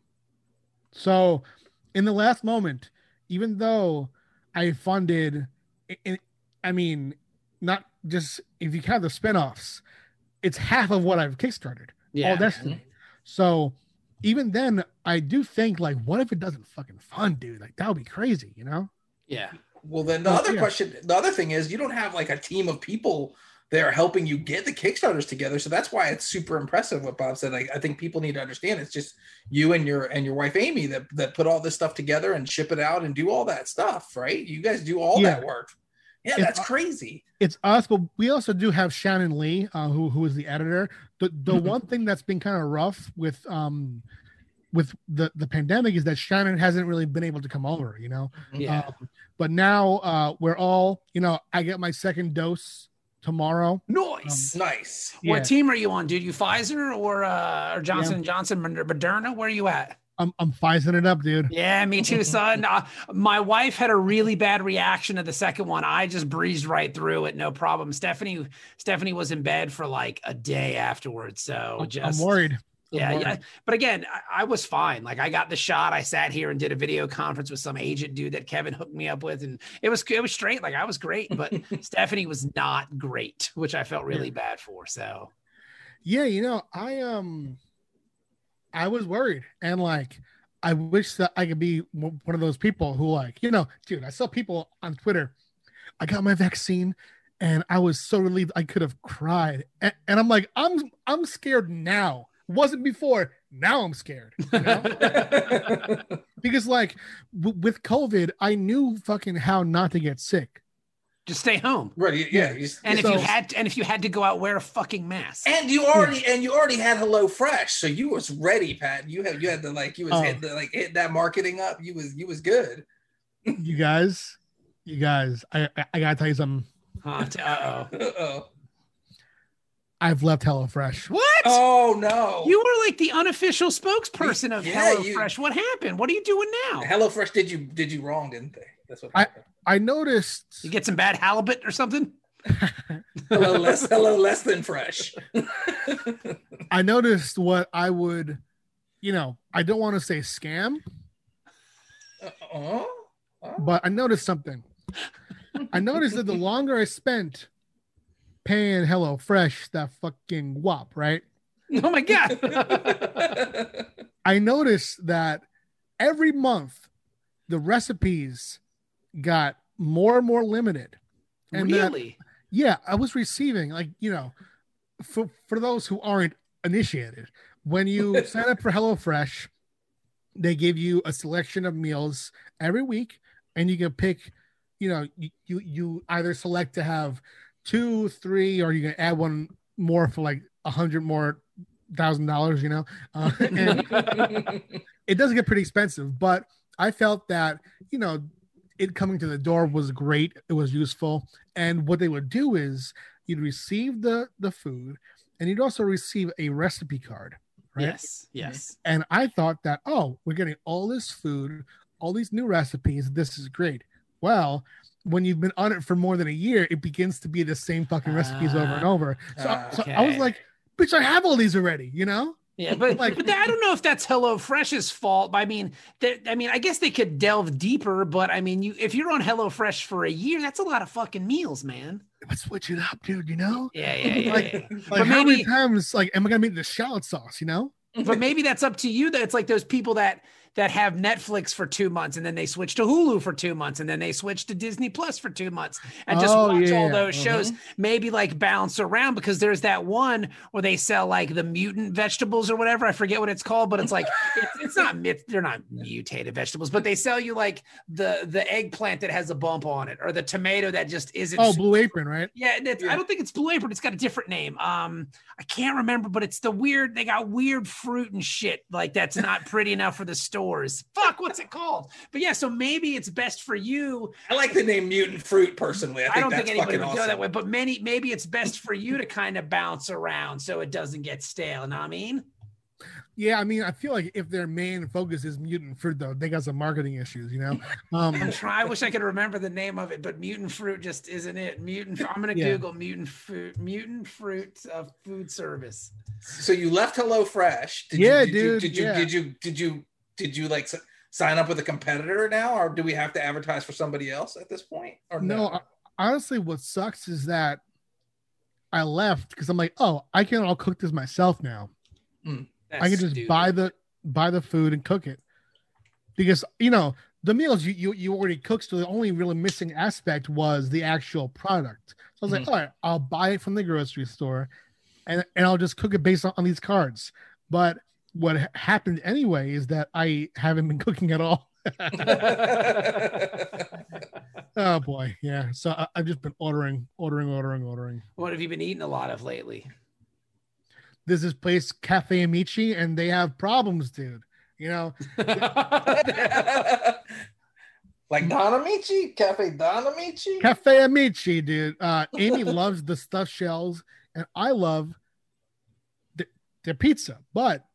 So in the last moment, even though I funded, I mean, not just if you count the spinoffs, it's half of what I've kickstarted. Yeah. All Destiny. So even then, I do think like, what if it doesn't fucking fund, dude? Like that would be crazy, you know? Yeah. Well, then the Well, other yeah. question, the other thing is, you don't have like a team of people that are helping you get the Kickstarters together. So that's why it's super impressive what Bob said. Like, I think people need to understand it's just you and your and your wife Amy that that put all this stuff together and ship it out and do all that stuff, right? You guys do all Yeah. that work. Yeah, If that's crazy. It's us, but we also do have Shannon Lee, uh, who who is the editor. The the Mhm. one thing that's been kind of rough with um with the the pandemic is that Shannon hasn't really been able to come over, you know. Yeah. Um, but now uh we're all, you know, I get my second dose tomorrow. Nice. Nice. yeah. What team are you on, dude? You Pfizer or uh or Johnson and Johnson Moderna? Where are you at? I'm I'm Pfizing it up, dude. Yeah, me too, son. Uh, my wife had a really bad reaction to the second one. I just breezed right through it, no problem. Stephanie, Stephanie was in bed for like a day afterwards. So I'm, just I'm worried. Yeah, yeah. But again, I, I was fine. Like I got the shot. I sat here and did a video conference with some agent dude that Kevin hooked me up with, and it was it was straight. Like I was great, but Stephanie was not great, which I felt really bad for. So Yeah, you know, I um I was worried and like I wish that I could be one of those people who like, you know, dude, I saw people on Twitter. I got my vaccine and I was so relieved I could have cried. And, and I'm like, I'm I'm scared now. Wasn't before. Now I'm scared. You know? because like w- with COVID, I knew fucking how not to get sick. just stay home. right. you- Yeah. you just- And if you had to, and if you had to go out, wear a fucking mask. and you already and you already had Hello Fresh, so you was ready, Pat. You had you had to like you was Oh. hit the, like hit that marketing up. You was you was good. You guys, you guys, I I, I gotta tell you something. Uh oh. Uh oh. Uh-oh. I've left HelloFresh. What? Oh no! You were like the unofficial spokesperson of Yeah, you- HelloFresh. What happened? What are you doing now? Hello Fresh did you did you wrong, didn't they? That's what I- happened. I noticed You get some bad halibut or something? hello less hello less than fresh. I noticed what I would, you know, I don't want to say scam, Uh-oh. Oh. but I noticed something. I noticed that the longer I spent paying Hello Fresh that fucking whop, right? Oh my god. I noticed that every month the recipes got more and more limited. And that- really? yeah, I was receiving like you know, for for those who aren't initiated, when you sign up for HelloFresh, they give you a selection of meals every week, and you can pick. You know, you you, you either select to have two, three, or you can add one more for like a hundred more thousand dollars. You know, uh, and it does get pretty expensive, but I felt that, you know, it coming to the door was great. It was useful. And what they would do is you'd receive the the food and you'd also receive a recipe card, right? Yes. Yes. And I thought that, oh, we're getting all this food, all these new recipes. This is great. Well, when you've been on it for more than a year, it begins to be the same fucking recipes over and Ah. over. So, Ah, so I was like, bitch, I have all these already, you know? Yeah, but Like- but I don't know if that's HelloFresh's fault. I mean, that I mean, I guess they could delve deeper, but I mean, you if you're on HelloFresh for a year, that's a lot of fucking meals, man. But switch it up, dude, you know? Yeah, yeah, yeah. Like- yeah. Like But how many times like am I gonna make the shallot sauce, you know? but maybe that's up to you. That it's like those people that that have Netflix for two months and then they switch to Hulu for two months and then they switch to Disney Plus for two months and just Oh, watch yeah, all yeah. those shows. Maybe like bounce around because there's that one where they sell like the mutant vegetables or whatever. I forget what it's called, but it's like it's, it's not they're not mutated vegetables, but they sell you like the the eggplant that has a bump on it or the tomato that just isn't. Oh, Blue Apron, right? yeah, it's, I don't think it's Blue Apron. It's got a different name. Um, I can't remember, but it's the weird. They got weird fruit and shit like that's not pretty enough for the stores. Fuck, what's it called? But yeah, so maybe it's best for you. I like the name mutant fruit personally. I, I, don't that's think anybody fucking would go that way, but many maybe it's best for you to kind of bounce around so it doesn't get stale. You Know what I mean? Yeah, I mean, I feel like if their main focus is mutant fruit, though, they got some marketing issues, you know. I'm Um, trying. I wish I could remember the name of it, but mutant fruit just isn't it. Mutant. I'm gonna Yeah. Google mutant fruit. Mutant fruit of food service. So you left HelloFresh. Did Yeah, you, did dude, You, did you yeah. did you did you did you like s- sign up with a competitor now, or do we have to advertise for somebody else at this point? Or no, no? honestly, what sucks is that I left because I'm like, oh, I can all cook this myself now. Hmm. I can just stupid. buy the buy the food and cook it because you know the meals you you, you already cooked. So the only really missing aspect was the actual product. So I was like, hmm. all right, I'll buy it from the grocery store, and and I'll just cook it based on, on these cards. But what happened anyway is that I haven't been cooking at all. Oh boy, yeah. So I, I've just been ordering, ordering, ordering, ordering. what have you been eating a lot of lately? There's this place, Cafe Amici, and they have problems, dude. You know, like Don Amici, Cafe Don Amici. Cafe Amici, dude. Uh, Amy loves the stuffed shells, and I love the, their pizza. But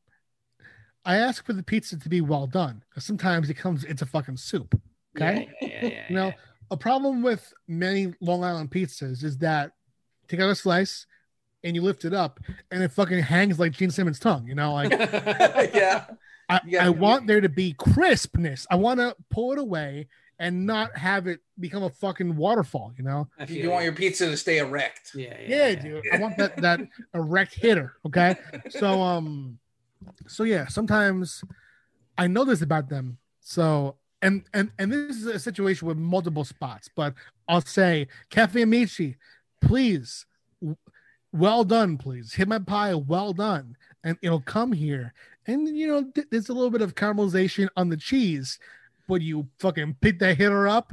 I ask for the pizza to be well done because sometimes it comes it's a fucking soup. Okay, Yeah, yeah, yeah, you know, yeah. a problem with many Long Island pizzas is that take out a slice and you lift it up and it fucking hangs like Gene Simmons' tongue. You know, like yeah. I, Yeah. I want there to be crispness. I want to pull it away and not have it become a fucking waterfall. You know? I feel You want your pizza to stay erect. yeah, yeah, Yeah, yeah. dude. I want that that erect hitter. Okay. So um, so yeah. Sometimes I know this about them. So and and and this is a situation with multiple spots, but I'll say Cafe Amici, please, well done, please hit my pie, well done, and it'll come here. And you know, th- there's a little bit of caramelization on the cheese, but you fucking pick that hitter up,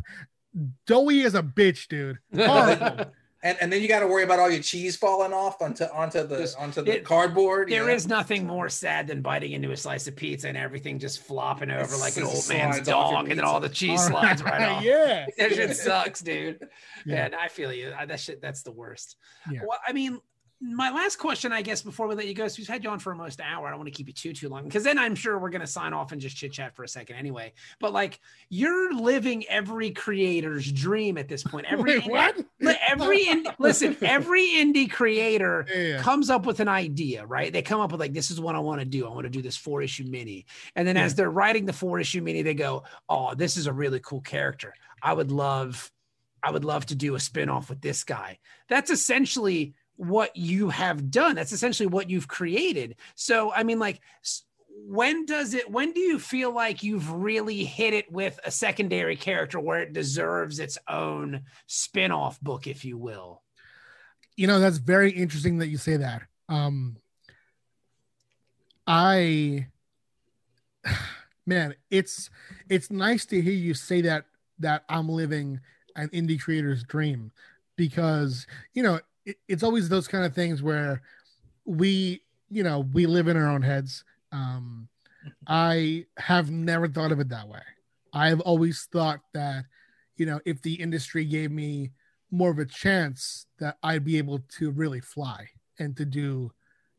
doughy is a bitch, dude. Horrible. And and then you got to worry about all your cheese falling off onto onto the This- onto the it- cardboard. There you is nothing more sad than biting into a slice of pizza and everything just flopping over It like an old man's slides off your dong, and then all the pizza. cheese slides right off. yeah. That shit sucks, dude. Yeah. Yeah, I feel you. I- That shit, that's the worst. Yeah. Well, I mean, my last question, I guess, before we let you go, so we've had you on for almost an hour. I don't want to keep you too too long because then I'm sure we're gonna sign off and just chit chat for a second anyway. But like, you're living every creator's dream at this point. Every Wait, what? Every in, listen, every indie creator Yeah. comes up with an idea, right? They come up with like, this is what I want to do. I want to do this four issue mini. And then Yeah. as they're writing the four issue mini, they go, Oh, this is a really cool character. I would love, I would love to do a spin-off with this guy. That's essentially what you have done. That's essentially what you've created. So, I mean, like, when does it when do you feel like you've really hit it with a secondary character where it deserves its own spin-off book if you will you know that's very interesting that you say that um i man it's it's nice to hear you say that that i'm living an indie creator's dream because you know it, it's always those kind of things where we you know we live in our own heads um, I have never thought of it that way. I've always thought that, you know, if the industry gave me more of a chance, that I'd be able to really fly and to do,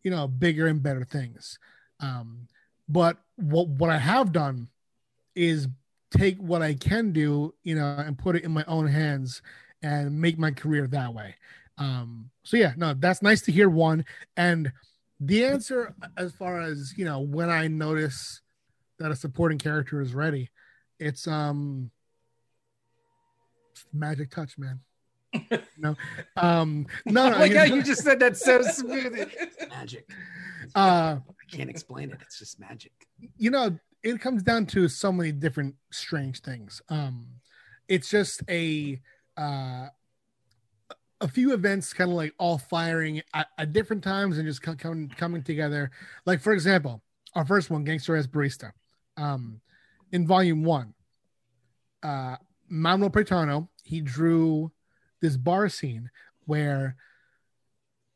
you know, bigger and better things. Um, but what what I have done is take what I can do, you know, and put it in my own hands and make my career that way. Um, so yeah, no, that's nice to hear. One and the answer, as far as you know, when I notice that a supporting character is ready, it's um magic touch, man. no, um, no, no. like how you just said that so smooth. magic. Uh, I can't explain it. It's just magic. You know, it comes down to so many different strange things. Um, it's just a uh a few events kind of like all firing at, at different times and just coming coming together. Like for example, our first one, Gangster Ass Barista, um, in volume one, uh, Manuel Preitano he drew this bar scene where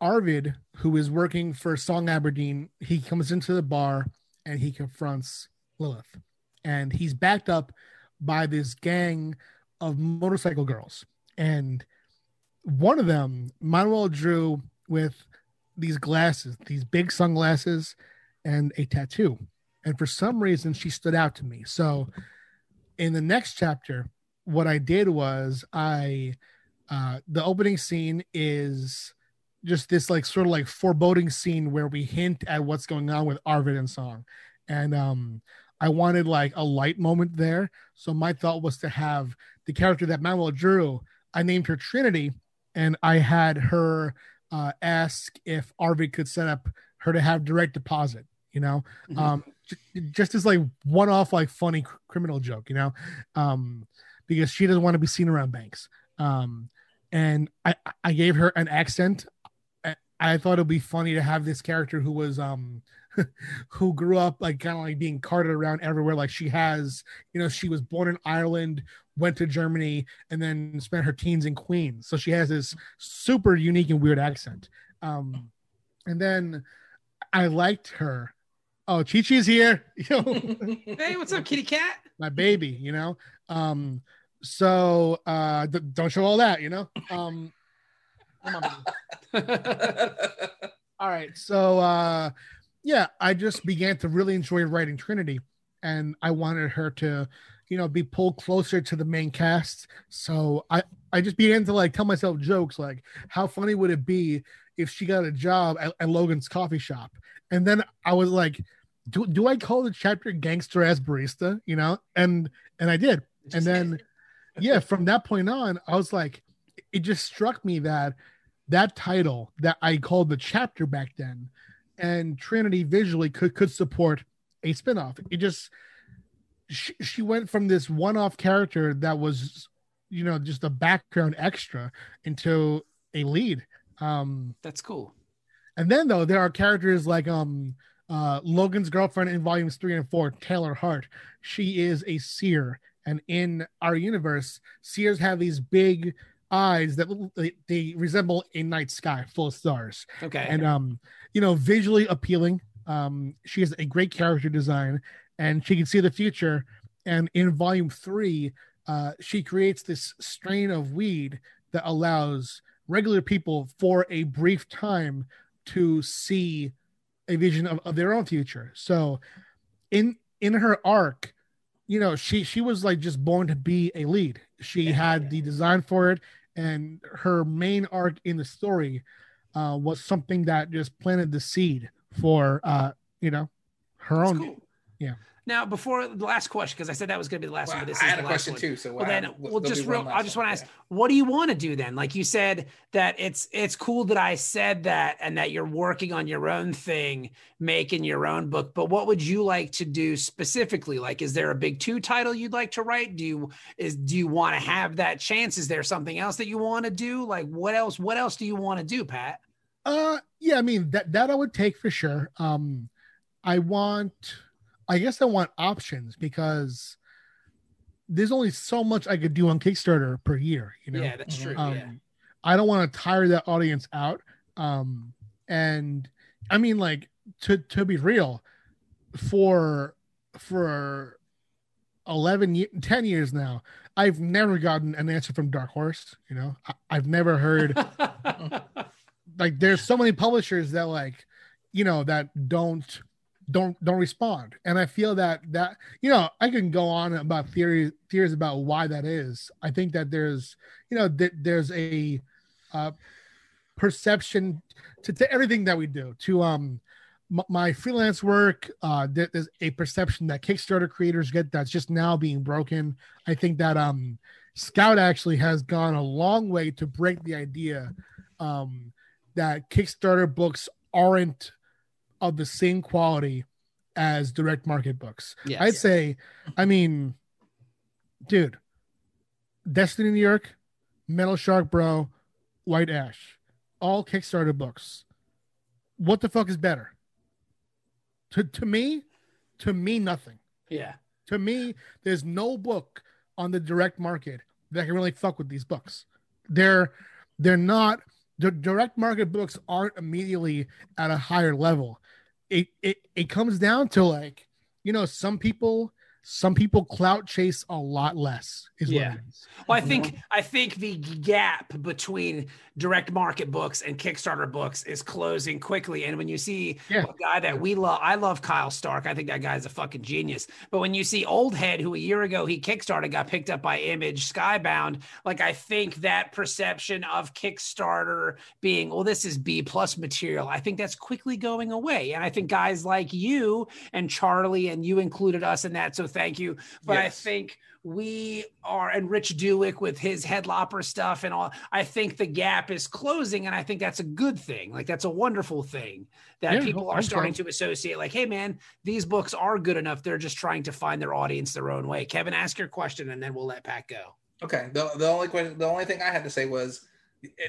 Arvid, who is working for Song Aberdeen, he comes into the bar and he confronts Lilith, and he's backed up by this gang of motorcycle girls and one of them, Manuel drew with these glasses, these big sunglasses, and a tattoo. And for some reason, she stood out to me. So in the next chapter, what I did was I, uh, the opening scene is just this like sort of like foreboding scene where we hint at what's going on with Arvid and Song. And um, I wanted like a light moment there. So my thought was to have the character that Manuel drew, I named her Trinity and I had her uh, ask if Arvid could set up her to have direct deposit. You know, mm-hmm. um, j- just as like one off like funny cr- criminal joke. You know, um, because she doesn't want to be seen around banks. Um, and I I gave her an accent. I, I thought it'd be funny to have this character who was um who grew up like kind of like being carted around everywhere. Like she has, you know, she was born in Ireland, went to Germany, and then spent her teens in Queens. So she has this super unique and weird accent. Um, and then I liked her. Oh, Chi Chi's here. hey, what's up, kitty cat? My baby, you know. Um, so uh, th- don't show all that, you know. Um, all right, so uh, yeah, I just began to really enjoy writing Trinity, and I wanted her to, you know, be pulled closer to the main cast. So I I just began to like tell myself jokes like, how funny would it be if she got a job at, at Logan's coffee shop? And then I was like, do, do I call the chapter gangster ass barista? You know, and and I did. And then yeah, from that point on, I was like, it just struck me that that title that I called the chapter back then and Trinity visually could could support a spinoff. It just she, she went from this one-off character that was you know just a background extra into a lead. Um That's cool. And then though there are characters like um uh Logan's girlfriend in volumes 3 and 4, Taylor Hart. She is a seer and in our universe seers have these big eyes that they, they resemble a night sky full of stars. Okay. And um you know, visually appealing. Um, she has a great character design and she can see the future. And in volume three, uh, she creates this strain of weed that allows regular people for a brief time to see a vision of, of their own future. So in in her arc, you know, she she was like just born to be a lead. She had the design for it, and her main arc in the story uh, was something that just planted the seed for uh, you know her That's own. Cool. Yeah. Now, before the last question, because I said that was going to be the last Well, one, but this I is had the a last question one. too. So Well, then we'll there'll just real. I just want to Yeah. ask, what do you want to do then? Like you said that it's it's cool that I said that and that you're working on your own thing, making your own book. But what would you like to do specifically? Like, is there a big two title you'd like to write? Do you is do you want to have that chance? Is there something else that you want to do? Like, what else? What else do you want to do, Pat? Uh, yeah, I mean that that I would take for sure. Um, I want, I guess I want options because there's only so much I could do on Kickstarter per year. You know, yeah, that's true. um, yeah. I don't want to tire that audience out. Um, and I mean, like to to be real, for for 11 10 years now i've never gotten an answer from dark horse you know I, i've never heard like there's so many publishers that like you know that don't don't don't respond. And i feel that that you know i can go on about theories theories about why that is. I think that there's you know th- there's a uh perception to, to everything that we do to um m- my freelance work uh there- there's a perception that kickstarter creators get that's just now being broken. I think that um scout actually has gone a long way to break the idea um that Kickstarter books aren't of the same quality as direct market books. Yes. I'd say, I mean, dude, Destiny New York, Metal Shark Bro, White Ash, all Kickstarter books. What the fuck is better? To to me, to me, nothing. yeah. To me, there's no book on the direct market that can really fuck with these books. They're they're not the direct market books aren't immediately at a higher level. It it it comes down to like, you know, some people some people clout chase a lot less is Yeah. what it is. Well, I think I think the gap between direct market books and Kickstarter books is closing quickly. And when you see Yeah. a guy that we love, I love Kyle Stark. I think that guy's a fucking genius. But when you see Old Head, who a year ago he Kickstarted, got picked up by Image, Skybound, like I think that perception of Kickstarter being, well, this is B plus material, I think that's quickly going away. And I think guys like you and Charlie and you included us in that. So thank you. But I think we are and Rich Douek with his headlopper stuff and all. I think the gap is closing, and I think that's a good thing. Like that's a wonderful thing that Yeah, people hope are so. starting to associate. Like, hey man, these books are good enough. They're just trying to find their audience their own way. Kevin, ask your question, and then we'll let Pat go. Okay. The, the only question, the only thing I had to say was,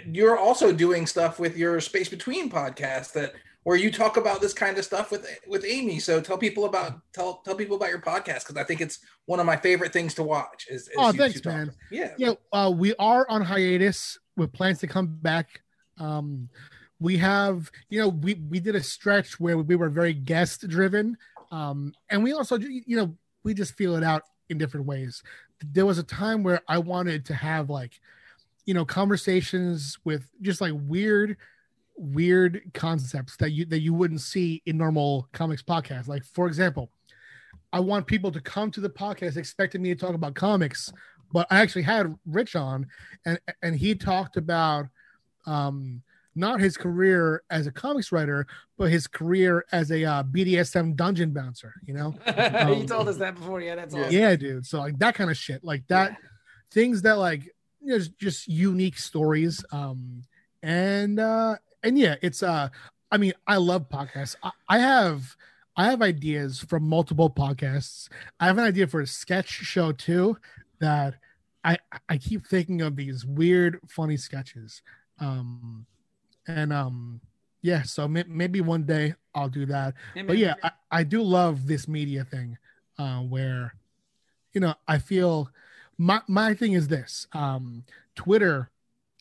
you're also doing stuff with your Space Between podcast that where you talk about this kind of stuff with with Amy. So tell people about tell tell people about your podcast because I think it's one of my favorite things to watch. Is, is Oh, you thanks, talk. man. Yeah. Yeah, uh, we are on hiatus with plans to come back. Um, we have, you know, we we did a stretch where we were very guest driven, um, and we also, you know, we just feel it out in different ways. There was a time where I wanted to have like, you know, conversations with just like weird, weird concepts that you that you wouldn't see in normal comics podcasts. Like, for example, I want people to come to the podcast expecting me to talk about comics but I actually had Rich on, and and he talked about um, not his career as a comics writer, but his career as a uh, BDSM dungeon bouncer. You know, you told us that before. Yeah, that's Yeah. awesome. yeah, dude. So like that kind of shit, like that, things that like you know, just- just unique stories. Um, and uh, and yeah, it's uh, I mean, I love podcasts. I, I have. I have ideas from multiple podcasts. I have an idea for a sketch show too that I I keep thinking of these weird funny sketches. Um and um yeah, so may, maybe one day I'll do that. But yeah, I, I do love this media thing uh where you know, I feel my my thing is this. Um Twitter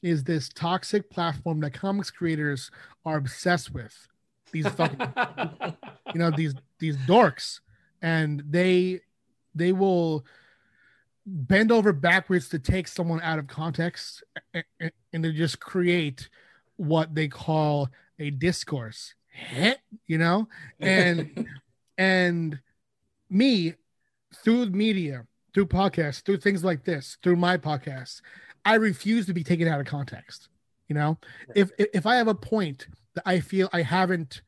is this toxic platform that comics creators are obsessed with. These fucking you know these these dorks. And they they will bend over backwards to take someone out of context and to just create what they call a discourse. You know? And and me through media through podcasts through things like this through my podcast i refuse to be taken out of context you know if if i have a point that i feel i haven't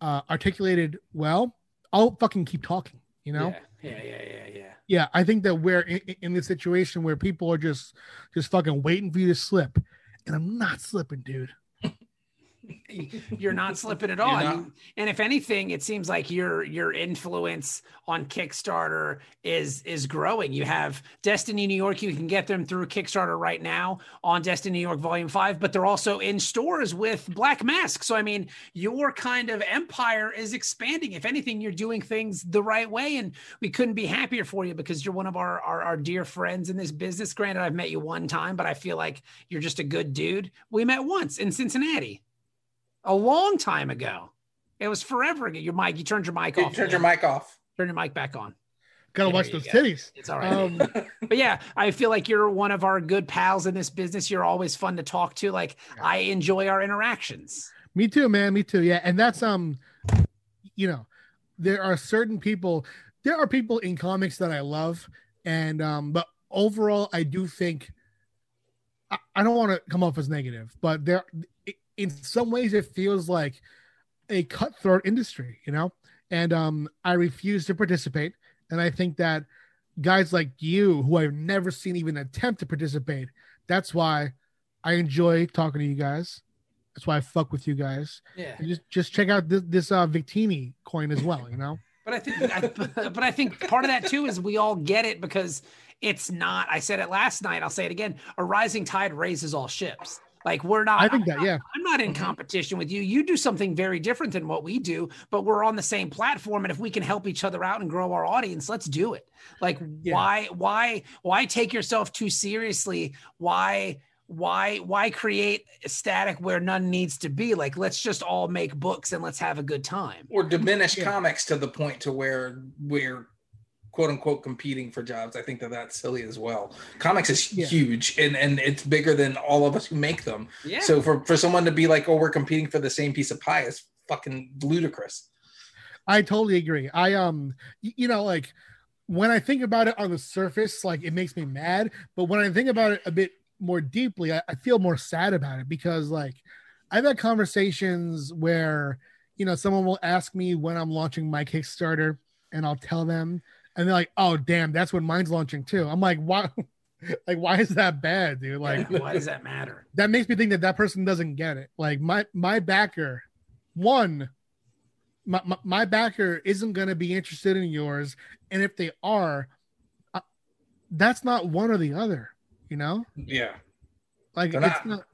uh, articulated well i'll fucking keep talking You know? Yeah, yeah, yeah, yeah, yeah. Yeah, I think that we're in, in this situation where people are just just fucking waiting for you to slip, and I'm not slipping, dude. you're not slipping at all. and if anything, it seems like your your influence on Kickstarter is is growing. You have Destiny New York. You can get them through Kickstarter right now on Destiny New York Volume Five, but they're also in stores with Black Mask. So I mean, your kind of empire is expanding. If anything, you're doing things the right way, and we couldn't be happier for you because you're one of our our, our dear friends in this business. Granted, I've met you one time, but I feel like you're just a good dude. We met once in Cincinnati a long time ago. It was forever ago. Your mic, you turned your mic You off. turned your mic off. Turn your mic back on. Gotta There watch those go. titties. It's all right. Um, but yeah, I feel like you're one of our good pals in this business. You're always fun to talk to. Like I enjoy our interactions. Me too, man. Me too. Yeah, and that's um, you know, there are certain people. There are people in comics that I love, and um, but overall, I do think I, I don't want to come off as negative, but there, in some ways, it feels like a cutthroat industry, you know. And um, I refuse to participate, and I think that guys like you, who I've never seen even attempt to participate, that's why I enjoy talking to you guys. That's why I fuck with you guys. Yeah. And just just check out this this uh Victini coin as well, you know. But I think, I, but I think part of that too is we all get it because it's not. I said it last night. I'll say it again. A rising tide raises all ships. Like we're not. I think that yeah. I'm not in mm-hmm. competition with you. You do something very different than what we do, but we're on the same platform. And if we can help each other out and grow our audience, let's do it. Like, Yeah. why, why, why take yourself too seriously? Why, why, why create a static where none needs to be? Like, let's just all make books and let's have a good time. Or diminish Yeah. comics to the point to where we're quote unquote competing for jobs. I think that that's silly as well. Comics is Yeah. huge and and it's bigger than all of us who make them. Yeah. So for for someone to be like, oh, we're competing for the same piece of pie is fucking ludicrous. I totally agree. I um you know like when I think about it on the surface, like it makes me mad, but when I think about it a bit more deeply, I, I feel more sad about it because like I've had conversations where you know someone will ask me when I'm launching my Kickstarter and I'll tell them and they're like, "Oh, damn, that's when mine's launching too." I'm like, "Why like why is that bad, dude?" Like why does that matter? that makes me think that that person doesn't get it. Like my my backer, one, my my, my backer isn't going to be interested in yours, and if they are, uh, that's not one or the other. You know, Yeah. like They're it's not- not.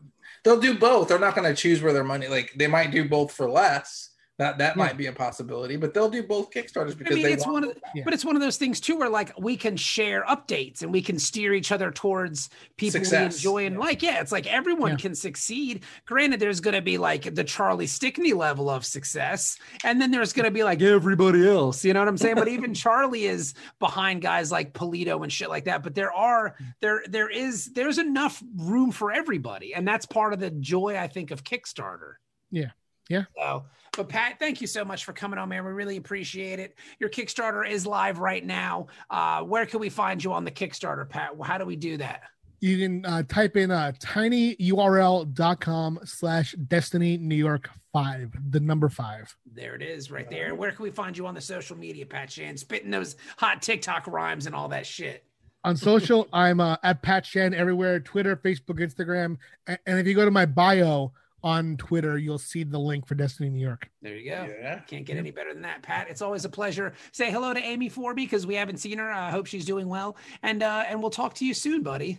They'll do both. They're not going to choose where their money like they might do both for less. That that Yeah. might be a possibility, but they'll do both Kickstarters I because mean, they it's want one of, the, Yeah. but it's one of those things too, where like we can share updates and we can steer each other towards people Success. we enjoy and Yeah. like. Yeah, it's like everyone Yeah. can succeed. Granted, there's going to be like the Charlie Stickney level of success, and then there's going to be like everybody else. You know what I'm saying? but even Charlie is behind guys like Pulido and shit like that. But there are there there is there's enough room for everybody, and that's part of the joy I think of Kickstarter. Yeah. Yeah. So, but Pat, thank you so much for coming on, man. We really appreciate it. Your Kickstarter is live right now. Uh, where can we find you on the Kickstarter, Pat? How do we do that? You can uh, type in uh, tinyurl.com slash destiny New York five, the number five. There it is, right there. Where can we find you on the social media, Pat Shand? Spitting those hot TikTok rhymes and all that shit. On social, I'm uh, at Pat Shand everywhere Twitter, Facebook, Instagram. And if you go to my bio on Twitter, you'll see the link for Destiny New York. There you go. Yeah. Can't get any better than that, Pat. It's always a pleasure. Say hello to Amy for me because we haven't seen her. I hope she's doing well, and uh, and we'll talk to you soon, buddy.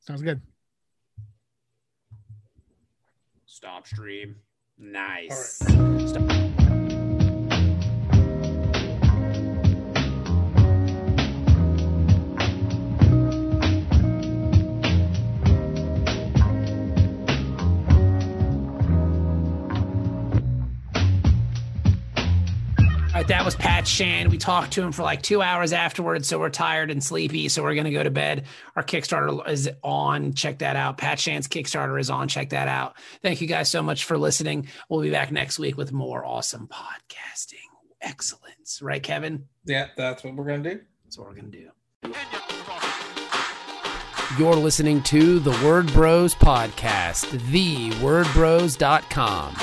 Sounds good. Stop stream. Nice. All right, that was Pat Shand. We talked to him for like two hours afterwards, so we're tired and sleepy, so we're gonna go to bed. Our Kickstarter is on. Check that out. Pat Shand's Kickstarter is on. Check that out. Thank you guys so much for listening. We'll be back next week with more awesome podcasting excellence. Right, Kevin? Yeah, that's what we're gonna do. That's what we're gonna do. You're listening to the Word Bros Podcast, thewordbros.com.